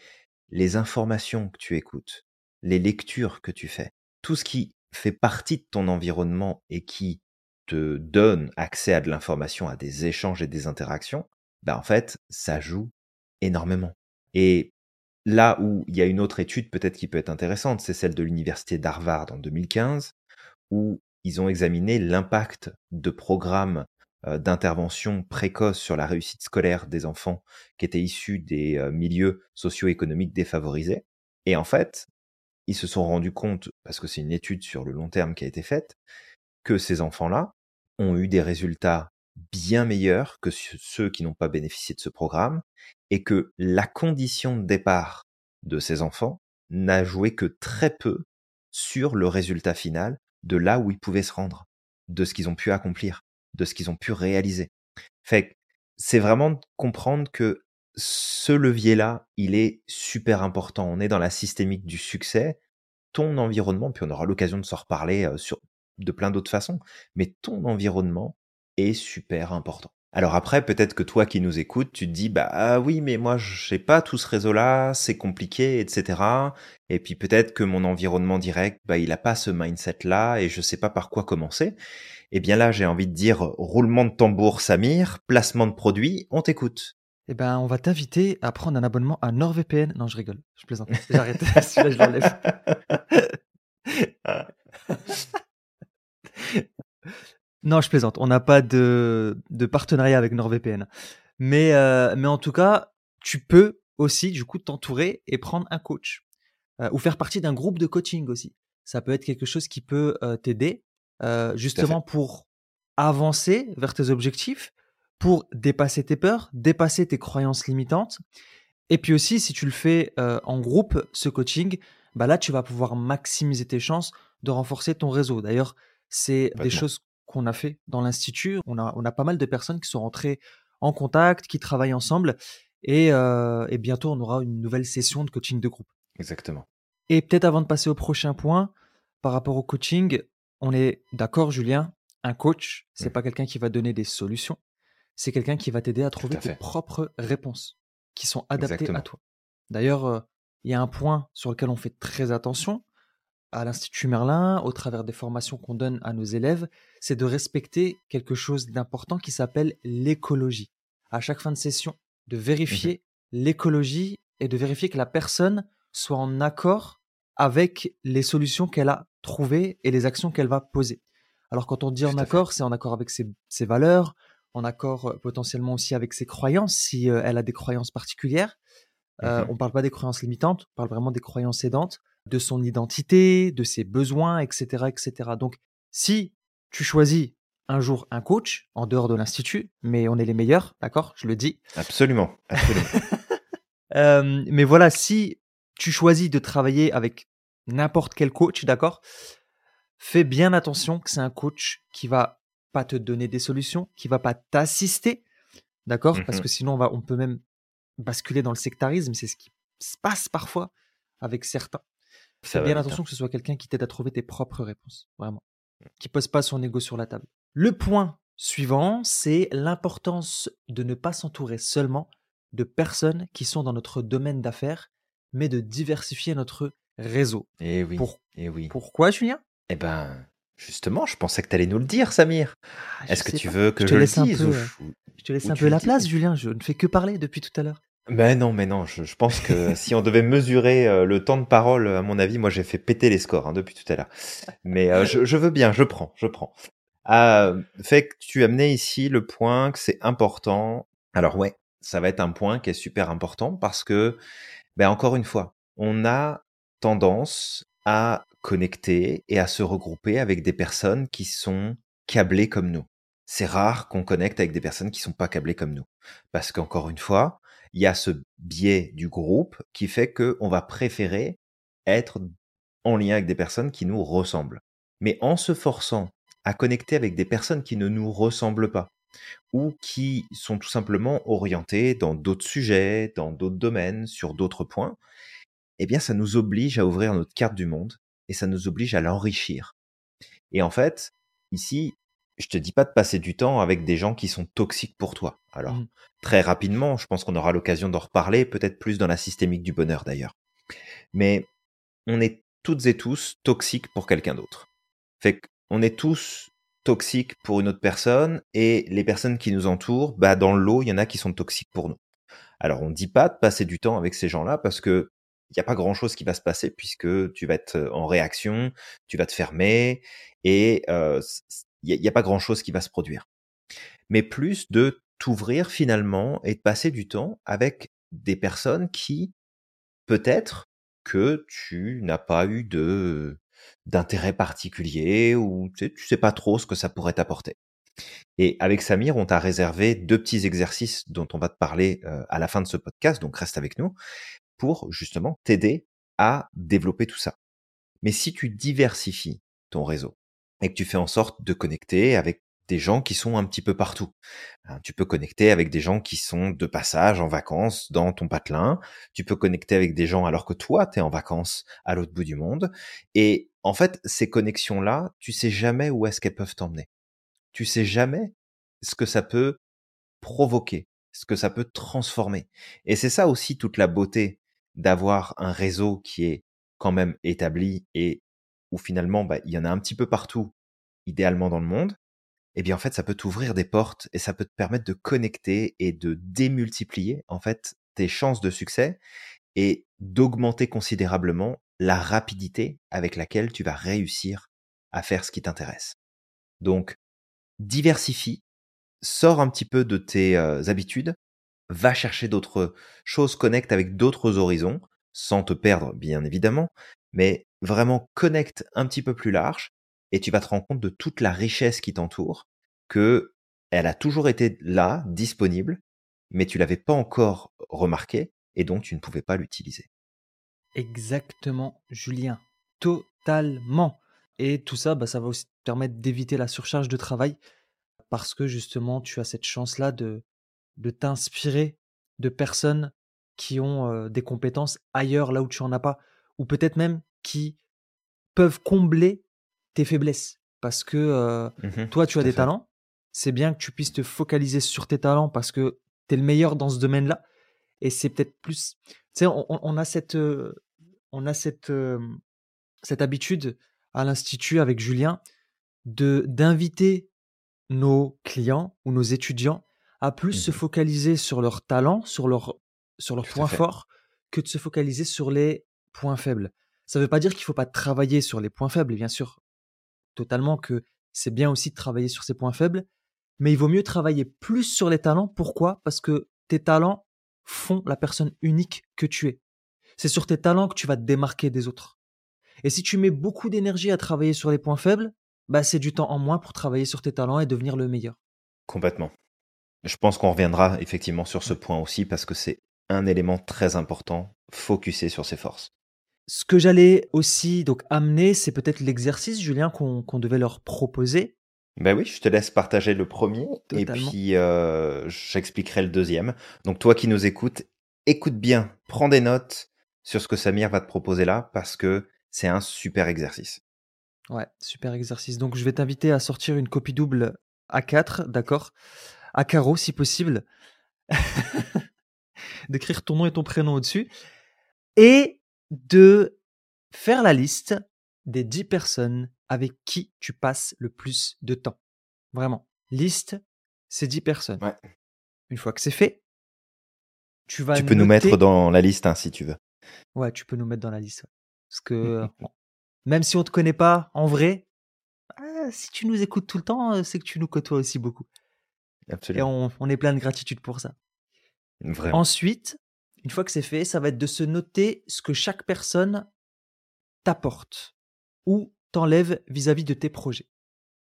les informations que tu écoutes, les lectures que tu fais, tout ce qui fait partie de ton environnement et qui te donne accès à de l'information, à des échanges et des interactions, ben en fait, ça joue énormément. Et là où il y a une autre étude peut-être qui peut être intéressante, c'est celle de l'université d'Harvard en 2015, où ils ont examiné l'impact de programmes euh, d'intervention précoce sur la réussite scolaire des enfants qui étaient issus des euh, milieux socio-économiques défavorisés. Et en fait, ils se sont rendus compte, parce que c'est une étude sur le long terme qui a été faite, que ces enfants-là ont eu des résultats bien meilleurs que ceux qui n'ont pas bénéficié de ce programme, et que la condition de départ de ces enfants n'a joué que très peu sur le résultat final de là où ils pouvaient se rendre, de ce qu'ils ont pu accomplir, de ce qu'ils ont pu réaliser. Fait c'est vraiment de comprendre que ce levier-là, il est super important. On est dans la systémique du succès. Ton environnement, puis on aura l'occasion de s'en reparler sur, de plein d'autres façons, mais ton environnement est super important. Alors après, peut-être que toi qui nous écoutes, tu te dis, bah ah oui, mais moi, j'ai pas tout ce réseau-là, c'est compliqué, etc. Et puis peut-être que mon environnement direct, bah, il a pas ce mindset-là et je sais pas par quoi commencer. Eh bien là, j'ai envie de dire roulement de tambour, Samir, placement de produit, on t'écoute. Eh ben, on va t'inviter à prendre un abonnement à NordVPN. Non, je rigole, je plaisante. (laughs) J'arrête. (laughs) Celui-là, je l'enlève. non, je plaisante. On n'a pas de, de partenariat avec NordVPN. Mais, euh, mais en tout cas, tu peux aussi, du coup, t'entourer et prendre un coach. Euh, ou faire partie d'un groupe de coaching aussi. Ça peut être quelque chose qui peut euh, t'aider, justement pour avancer vers tes objectifs, pour dépasser tes peurs, dépasser tes croyances limitantes. Et puis aussi, si tu le fais euh, en groupe, ce coaching, bah là, tu vas pouvoir maximiser tes chances de renforcer ton réseau. D'ailleurs, c'est des choses qu'on a fait dans l'Institut. On a, on a pas mal de personnes qui sont rentrées en contact, qui travaillent ensemble. Et, euh, et bientôt, on aura une nouvelle session de coaching de groupe. Exactement. Et peut-être avant de passer au prochain point, par rapport au coaching, on est d'accord, Julien, Un coach, c'est Mmh. pas quelqu'un qui va donner des solutions, c'est quelqu'un qui va t'aider à trouver à tes propres réponses qui sont adaptées à toi. D'ailleurs, heu, il y a un point sur lequel on fait très attention à l'Institut Merlin, au travers des formations qu'on donne à nos élèves, c'est de respecter quelque chose d'important qui s'appelle l'écologie. À chaque fin de session, de Mmh vérifier l'écologie et de vérifier que la personne soit en accord avec les solutions qu'elle a trouvées et les actions qu'elle va poser. Alors quand on dit Tout en accord, c'est en accord avec ses, ses valeurs, en accord euh, potentiellement aussi avec ses croyances, si euh, elle a des croyances particulières. Euh, Mmh on parle pas des croyances limitantes, on parle vraiment des croyances aidantes, de son identité, de ses besoins, etc., etc. Donc, si tu choisis un jour un coach en dehors de l'institut, mais on est les meilleurs, d'accord, je le dis. Absolument, absolument. (laughs) Euh, mais voilà, si tu choisis de travailler avec n'importe quel coach, d'accord, fais bien attention que c'est un coach qui va pas te donner des solutions, qui va pas t'assister, d'accord, parce Mmh que sinon on va, on peut même basculer dans le sectarisme, c'est ce qui se passe parfois avec certains. Fais bien hein. attention que ce soit quelqu'un qui t'aide à trouver tes propres réponses, vraiment, qui pose pas son ego sur la table. Le point suivant, c'est l'importance de ne pas s'entourer seulement de personnes qui sont dans notre domaine d'affaires, mais de diversifier notre réseau. Eh oui, Pour- eh oui. Pourquoi, Julien? Eh ben, justement, je pensais que tu allais nous le dire, Samir. Ah, Est-ce que tu pas. veux que Je je, te le laisse un dise peu, ou euh, je- te laisse un peu le la place, Julien. Je ne fais que parler depuis tout à l'heure. Mais non, mais non, je, je pense que (laughs) si on devait mesurer euh, le temps de parole, à mon avis, moi j'ai fait péter les scores hein, depuis tout à l'heure. Mais euh, je, je veux bien, je prends, je prends. Euh, fait que tu amenais ici le point que c'est important. Alors ouais, ça va être un point qui est super important parce que, ben encore une fois, on a tendance à connecter et à se regrouper avec des personnes qui sont câblées comme nous. C'est rare qu'on connecte avec des personnes qui sont pas câblées comme nous. Parce qu'encore une fois, il y a ce biais du groupe qui fait que on va préférer être en lien avec des personnes qui nous ressemblent. Mais en se forçant à connecter avec des personnes qui ne nous ressemblent pas ou qui sont tout simplement orientées dans d'autres sujets, dans d'autres domaines, sur d'autres points, eh bien ça nous oblige à ouvrir notre carte du monde et ça nous oblige à l'enrichir. Et en fait, ici, je te dis pas de passer du temps avec des gens qui sont toxiques pour toi. Alors, Mhm. très rapidement, je pense qu'on aura l'occasion d'en reparler, peut-être plus dans la systémique du bonheur d'ailleurs. Mais on est toutes et tous toxiques pour quelqu'un d'autre. Fait qu'on est tous toxiques pour une autre personne et les personnes qui nous entourent, bah dans le lot, il y en a qui sont toxiques pour nous. Alors on ne dit pas de passer du temps avec ces gens-là parce que il n'y a pas grand-chose qui va se passer puisque tu vas être en réaction, tu vas te fermer et il n'y a, pas grand-chose qui va se produire. Mais plus de t'ouvrir finalement et de passer du temps avec des personnes qui peut-être que tu n'as pas eu de d'intérêt particulier ou tu sais, tu sais pas trop ce que ça pourrait t'apporter. Et avec Samir, on t'a réservé deux petits exercices dont on va te parler à la fin de ce podcast, donc reste avec nous, pour justement t'aider à développer tout ça. Mais si tu diversifies ton réseau et que tu fais en sorte de connecter avec des gens qui sont un petit peu partout, hein, tu peux connecter avec des gens qui sont de passage en vacances dans ton patelin, tu peux connecter avec des gens alors que toi, tu es en vacances à l'autre bout du monde. Et en fait, ces connexions-là, tu sais jamais où est-ce qu'elles peuvent t'emmener. Tu sais jamais ce que ça peut provoquer, ce que ça peut transformer. Et c'est ça aussi toute la beauté d'avoir un réseau qui est quand même établi et où finalement bah, il y en a un petit peu partout, idéalement dans le monde. Et bien en fait, ça peut t'ouvrir des portes et ça peut te permettre de connecter et de démultiplier en fait tes chances de succès et d'augmenter considérablement la rapidité avec laquelle tu vas réussir à faire ce qui t'intéresse. Donc, diversifie, sors un petit peu de tes euh, habitudes, va chercher d'autres choses, connecte avec d'autres horizons, sans te perdre bien évidemment, mais vraiment connecte un petit peu plus large et tu vas te rendre compte de toute la richesse qui t'entoure, que elle a toujours été là, disponible, mais tu l'avais pas encore remarqué et donc tu ne pouvais pas l'utiliser. Exactement, Julien. Totalement. Et tout ça, bah, ça va aussi te permettre d'éviter la surcharge de travail parce que justement, tu as cette chance-là de, de t'inspirer de personnes qui ont euh, des compétences ailleurs, là où tu en as pas, ou peut-être même qui peuvent combler tes faiblesses. parce que euh, Mmh toi, tu as des fait. talents. C'est bien que tu puisses te focaliser sur tes talents parce que tu es le meilleur dans ce domaine-là. Et c'est peut-être plus. Tu sais, on, a cette, euh, on a cette, cette habitude à l'institut avec Julien de d'inviter nos clients ou nos étudiants à plus se Mmh focaliser sur leurs talents, sur leurs sur points forts, que de se focaliser sur les points faibles. Ça ne veut pas dire qu'il ne faut pas travailler sur les points faibles, bien sûr, totalement que c'est bien aussi de travailler sur ses points faibles, mais il vaut mieux travailler plus sur les talents. Pourquoi? Parce que tes talents font la personne unique que tu es. C'est sur tes talents que tu vas te démarquer des autres. Et si tu mets beaucoup d'énergie à travailler sur les points faibles, bah c'est du temps en moins pour travailler sur tes talents et devenir le meilleur. Complètement. Je pense qu'on reviendra effectivement sur ce point aussi parce que c'est un élément très important, focuser sur ses forces. Ce que j'allais aussi donc amener, c'est peut-être l'exercice, Julien, qu'on devait leur proposer. Ben oui, je te laisse partager le premier et puis euh, j'expliquerai le deuxième. Donc toi qui nous écoutes, écoute bien, prends des notes sur ce que Samir va te proposer là parce que c'est un super exercice. Ouais, super exercice. Donc je vais t'inviter à sortir une copie double A4, d'accord? À carreau si possible. (laughs) D'écrire ton nom et ton prénom au-dessus. Et de faire la liste des 10 personnes avec qui tu passes le plus de temps. Vraiment. Liste ces 10 personnes. Ouais. Une fois que c'est fait, tu vas Tu peux nous mettre dans la liste hein, si tu veux. Ouais, tu peux nous mettre dans la liste. Parce que (laughs) euh, même si on te connaît pas en vrai, ah, si tu nous écoutes tout le temps, euh, c'est que tu nous côtoies aussi beaucoup. Et Absolument. on, on est plein de gratitude pour ça. Vraiment. Ensuite, une fois que c'est fait, ça va être de se noter ce que chaque personne t'apporte ou t'enlève vis-à-vis de tes projets.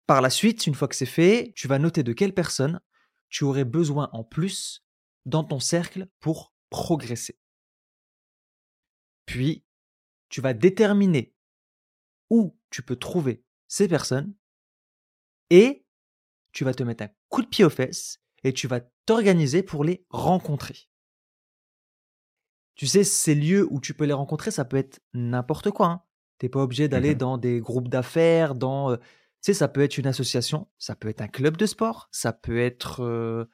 Par la suite, une fois que c'est fait, tu vas noter de quelle personne tu aurais besoin en plus dans ton cercle pour progresser. Puis, tu vas déterminer où tu peux trouver ces personnes et tu vas te mettre un coup de pied aux fesses et tu vas t'organiser pour les rencontrer. Tu sais, ces lieux où tu peux les rencontrer, ça peut être n'importe quoi. Hein. Tu n'es pas obligé d'aller Mhm. dans des groupes d'affaires, dans... euh, tu sais, ça peut être une association, ça peut être un club de sport, ça peut être, euh,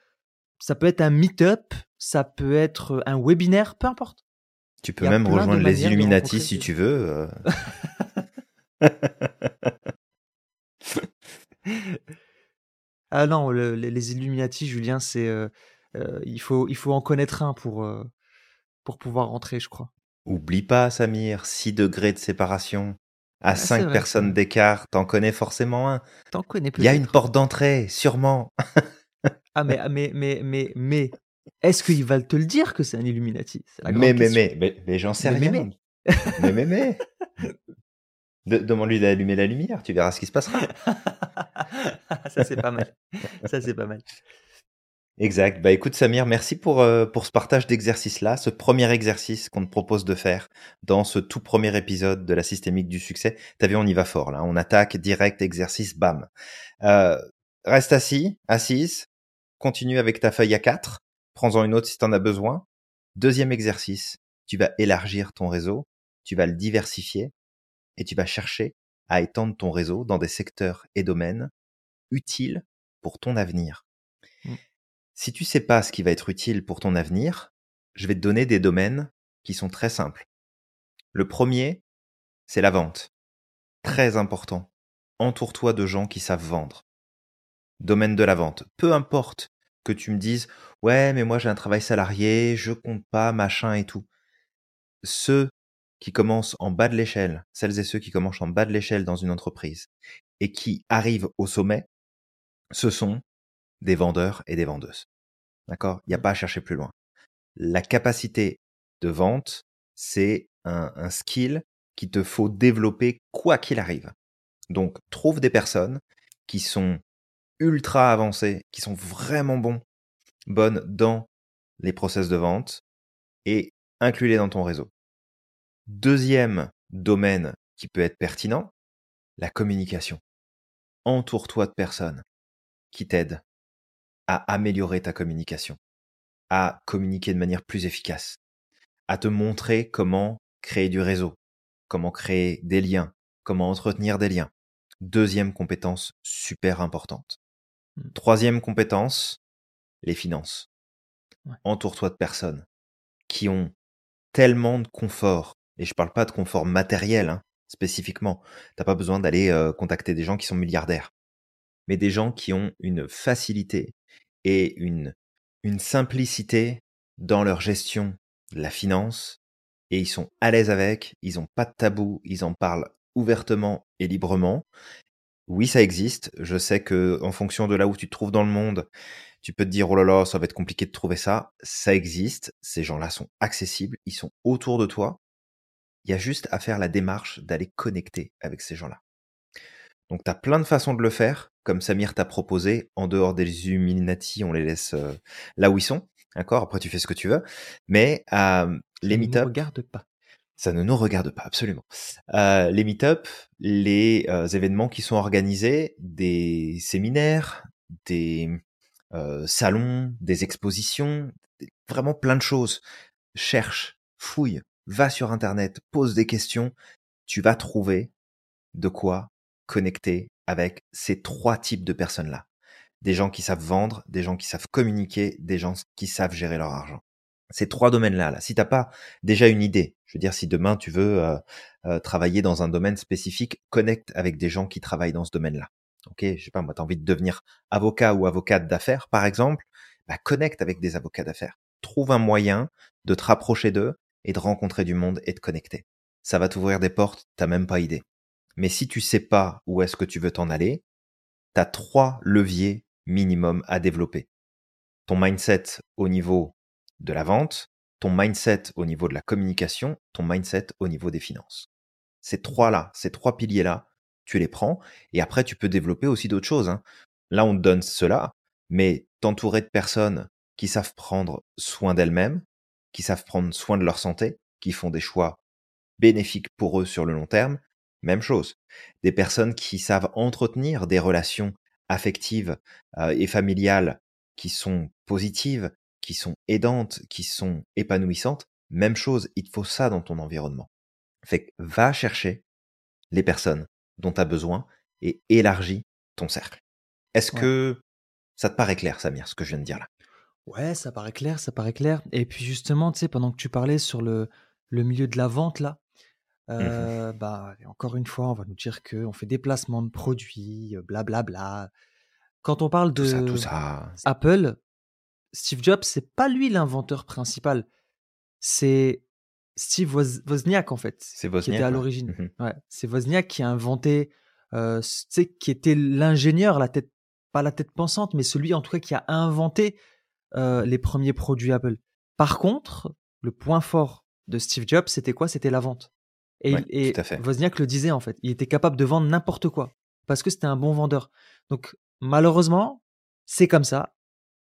ça peut être un meet-up, ça peut être un webinaire, peu importe. Tu peux même rejoindre les Illuminati si tu veux. euh. (laughs) (laughs) Ah non, le- les, les Illuminati, Julien, c'est euh, euh, il faut il faut en connaître un pour euh, pour pouvoir rentrer, je crois. Oublie pas, Samir, 6 degrés de séparation. À Ah, c'est 5 vrai, c'est personnes d'écart, t'en connais forcément un. T'en connais Il y a une peut-être. porte d'entrée, sûrement. Ah mais ah, mais mais mais mais est-ce qu'ils va te le dire que c'est un Illuminati? La Mais, mais, mais, mais, mais j'en sais Mais, mais, rien. Mais, mais, mais. De- Demande-lui d'allumer la lumière, tu verras ce qui se passera. (laughs) Ça c'est pas mal. Ça c'est pas mal. Exact. Bah écoute Samir, merci pour, euh, pour ce partage d'exercices-là, ce premier exercice qu'on te propose de faire dans ce tout premier épisode de la systémique du succès. T'as vu, on y va fort là. On attaque direct, exercice, bam. Euh, reste assis, assise, continue avec ta feuille à 4, prends-en une autre si t'en as besoin. Deuxième exercice, tu vas élargir ton réseau, tu vas le diversifier et tu vas chercher à étendre ton réseau dans des secteurs et domaines utiles pour ton avenir. Mm. Si tu sais pas ce qui va être utile pour ton avenir, je vais te donner des domaines qui sont très simples. Le premier, c'est la vente. Très important. Entoure-toi de gens qui savent vendre. Domaine de la vente. Peu importe que tu me dises, ouais, mais moi j'ai un travail salarié, je compte pas, machin et tout. Ceux qui commencent en bas de l'échelle, celles et ceux qui commencent en bas de l'échelle dans une entreprise et qui arrivent au sommet, ce sont des vendeurs et des vendeuses. D'accord? Il n'y a pas à chercher plus loin. La capacité de vente, c'est un, skill qu'il te faut développer quoi qu'il arrive. Donc, trouve des personnes qui sont ultra avancées, qui sont vraiment bonnes dans les process de vente et inclus-les dans ton réseau. Deuxième domaine qui peut être pertinent, la communication. Entoure-toi de personnes qui t'aident à améliorer ta communication, à communiquer de manière plus efficace, à te montrer comment créer du réseau, comment créer des liens, comment entretenir des liens. Deuxième compétence super importante. Mmh. Troisième compétence, les finances. Ouais. Entoure-toi de personnes qui ont tellement de confort, et je parle pas de confort matériel hein, spécifiquement. T'as pas besoin d'aller euh, contacter des gens qui sont milliardaires, mais des gens qui ont une facilité et une, une simplicité dans leur gestion de la finance, et ils sont à l'aise avec, ils ont pas de tabou, ils en parlent ouvertement et librement. Oui, ça existe. Je sais que en fonction de là où tu te trouves dans le monde, tu peux te dire oh là là, ça va être compliqué de trouver ça. Ça existe. Ces gens-là sont accessibles, ils sont autour de toi. Il y a juste à faire la démarche d'aller connecter avec ces gens-là. Donc tu as plein de façons de le faire, comme Samir t'a proposé. En dehors des Illuminati, on les laisse euh, là où ils sont. D'accord? Après, tu fais ce que tu veux. Mais euh, les meet Ne regarde pas. ça ne nous regarde pas, absolument. Euh, les meet-up, les euh, événements qui sont organisés, des séminaires, des salons, des expositions, vraiment plein de choses. Cherche, fouille, va sur Internet, pose des questions. Tu vas trouver de quoi connecter avec ces trois types de personnes-là. Des gens qui savent vendre, des gens qui savent communiquer, des gens qui savent gérer leur argent. Ces trois domaines-là, là. si t'as pas déjà une idée, je veux dire, si demain tu veux euh, euh, travailler dans un domaine spécifique, connecte avec des gens qui travaillent dans ce domaine-là. Ok, je sais pas, moi, t'as envie de devenir avocat ou avocate d'affaires, par exemple, bah, connecte avec des avocats d'affaires. Trouve un moyen de te rapprocher d'eux et de rencontrer du monde et de connecter. Ça va t'ouvrir des portes, t'as même pas idée. Mais si tu sais pas où est-ce que tu veux t'en aller, t'as trois leviers minimum à développer. Ton mindset au niveau de la vente, ton mindset au niveau de la communication, ton mindset au niveau des finances. Ces trois-là, ces trois piliers-là, tu les prends et après tu peux développer aussi d'autres choses. hein. Là, on te donne cela, mais t'entourer de personnes qui savent prendre soin d'elles-mêmes, qui savent prendre soin de leur santé, qui font des choix bénéfiques pour eux sur le long terme, même chose. Des personnes qui savent entretenir des relations affectives euh, et familiales qui sont positives, qui sont aidantes, qui sont épanouissantes, même chose, il te faut ça dans ton environnement. Fait que va chercher les personnes dont tu as besoin et élargis ton cercle. Est-ce Ouais. que ça te paraît clair, Samir, ce que je viens de dire là? Ouais, ça paraît clair, ça paraît clair. Et puis justement, tu sais, pendant que tu parlais sur le, le milieu de la vente, là, Mhm. euh, bah, encore une fois, on va nous dire qu'on fait des placements de produits, euh, blablabla. Quand on parle Tout ça, tout de ça. Apple, Steve Jobs, c'est pas lui l'inventeur principal. C'est Steve Woz- Wozniak, en fait, C'est qui était Wozniak. à l'origine. Mhm. Ouais, c'est Wozniak qui a inventé, euh, tu sais, qui était l'ingénieur, la tête, pas la tête pensante, mais celui en tout cas qui a inventé euh, les premiers produits Apple. Par contre, le point fort de Steve Jobs, c'était quoi? C'était la vente. Et, Ouais. Wozniak le disait en fait, il était capable de vendre n'importe quoi parce que c'était un bon vendeur. Donc malheureusement, c'est comme ça.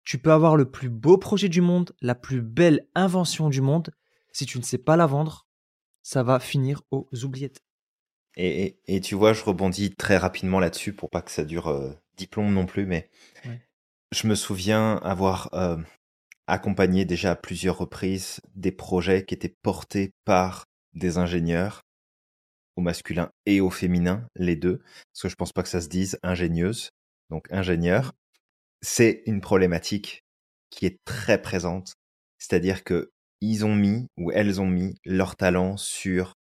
Tu peux avoir le plus beau projet du monde, la plus belle invention du monde. Si tu ne sais pas la vendre, ça va finir aux oubliettes. Et, et, et tu vois, je rebondis très rapidement là-dessus pour pas que ça dure euh, diplôme non plus, mais Ouais. Je me souviens avoir euh, accompagné déjà à plusieurs reprises des projets qui étaient portés par des ingénieurs au masculin et au féminin, les deux, parce que je pense pas que ça se dise ingénieuse, donc ingénieur. C'est une problématique qui est très présente, c'est-à-dire que ils ont mis ou elles ont mis leur talent sur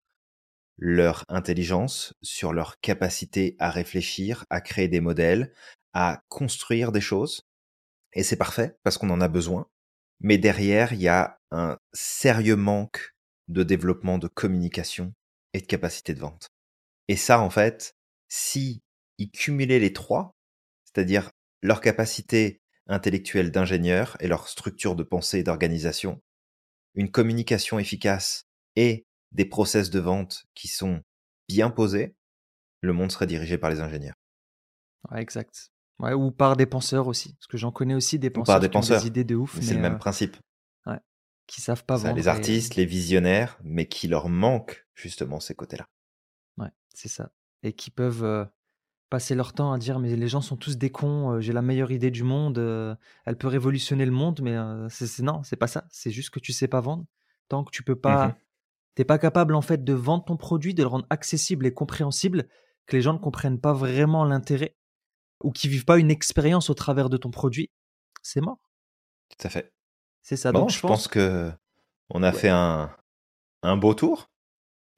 leur intelligence, sur leur capacité à réfléchir, à créer des modèles, à construire des choses. Et c'est parfait parce qu'on en a besoin. Mais derrière, il y a un sérieux manque de développement de communication et de capacité de vente. Et ça, en fait, si ils cumulaient les trois, c'est-à-dire leur capacité intellectuelle d'ingénieur et leur structure de pensée et d'organisation, une communication efficace et des process de vente qui sont bien posés, le monde serait dirigé par les ingénieurs. Exact. Ouais, ou par des penseurs aussi, parce que j'en connais aussi des Ou penseurs par des qui ont des idées de ouf, c'est le même euh, principe. qui savent pas Ça, vendre. les et- artistes, les visionnaires, mais qui leur manquent justement ces côtés-là. Ouais, c'est ça. Et qui peuvent euh, passer leur temps à dire mais les gens sont tous des cons, euh, j'ai la meilleure idée du monde, elle peut révolutionner le monde, mais c'est, c'est- non, c'est pas ça. C'est juste que tu sais pas vendre. Tant que tu peux pas, Mhm. t'es pas capable en fait de vendre ton produit, de le rendre accessible et compréhensible, que les gens ne comprennent pas vraiment l'intérêt ou qui vivent pas une expérience au travers de ton produit, c'est mort. Tout à fait. C'est ça. Bon, Donc je pense que on a Ouais. fait un, un beau tour.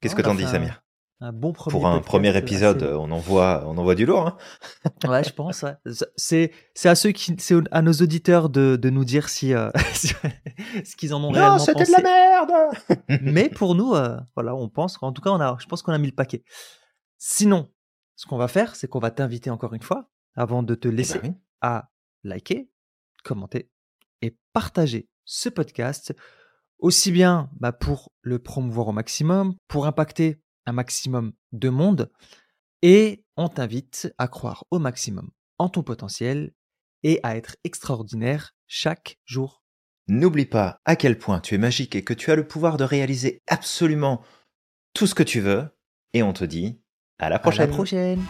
Qu'est-ce que a t'en dis, Samir? un bon premier Pour un premier assez- épisode, on envoie, on envoie du lourd. hein. (laughs) Ouais, je pense. ouais. C'est c'est à ceux qui, c'est à nos auditeurs de, de nous dire si, euh, (laughs) ce qu'ils en ont réellement non, c'était de la merde (laughs) Mais pour nous, euh, voilà, on pense. En tout cas, on a, je pense qu'on a mis le paquet. Sinon, ce qu'on va faire, c'est qu'on va t'inviter encore une fois, avant de te Eh ben laisser, oui. à liker, commenter et partager ce podcast, aussi bien bah, pour le promouvoir au maximum, pour impacter un maximum de monde, et on t'invite à croire au maximum en ton potentiel et à être extraordinaire chaque jour. N'oublie pas à quel point tu es magique et que tu as le pouvoir de réaliser absolument tout ce que tu veux. Et on te dit à la À prochaine. la prochaine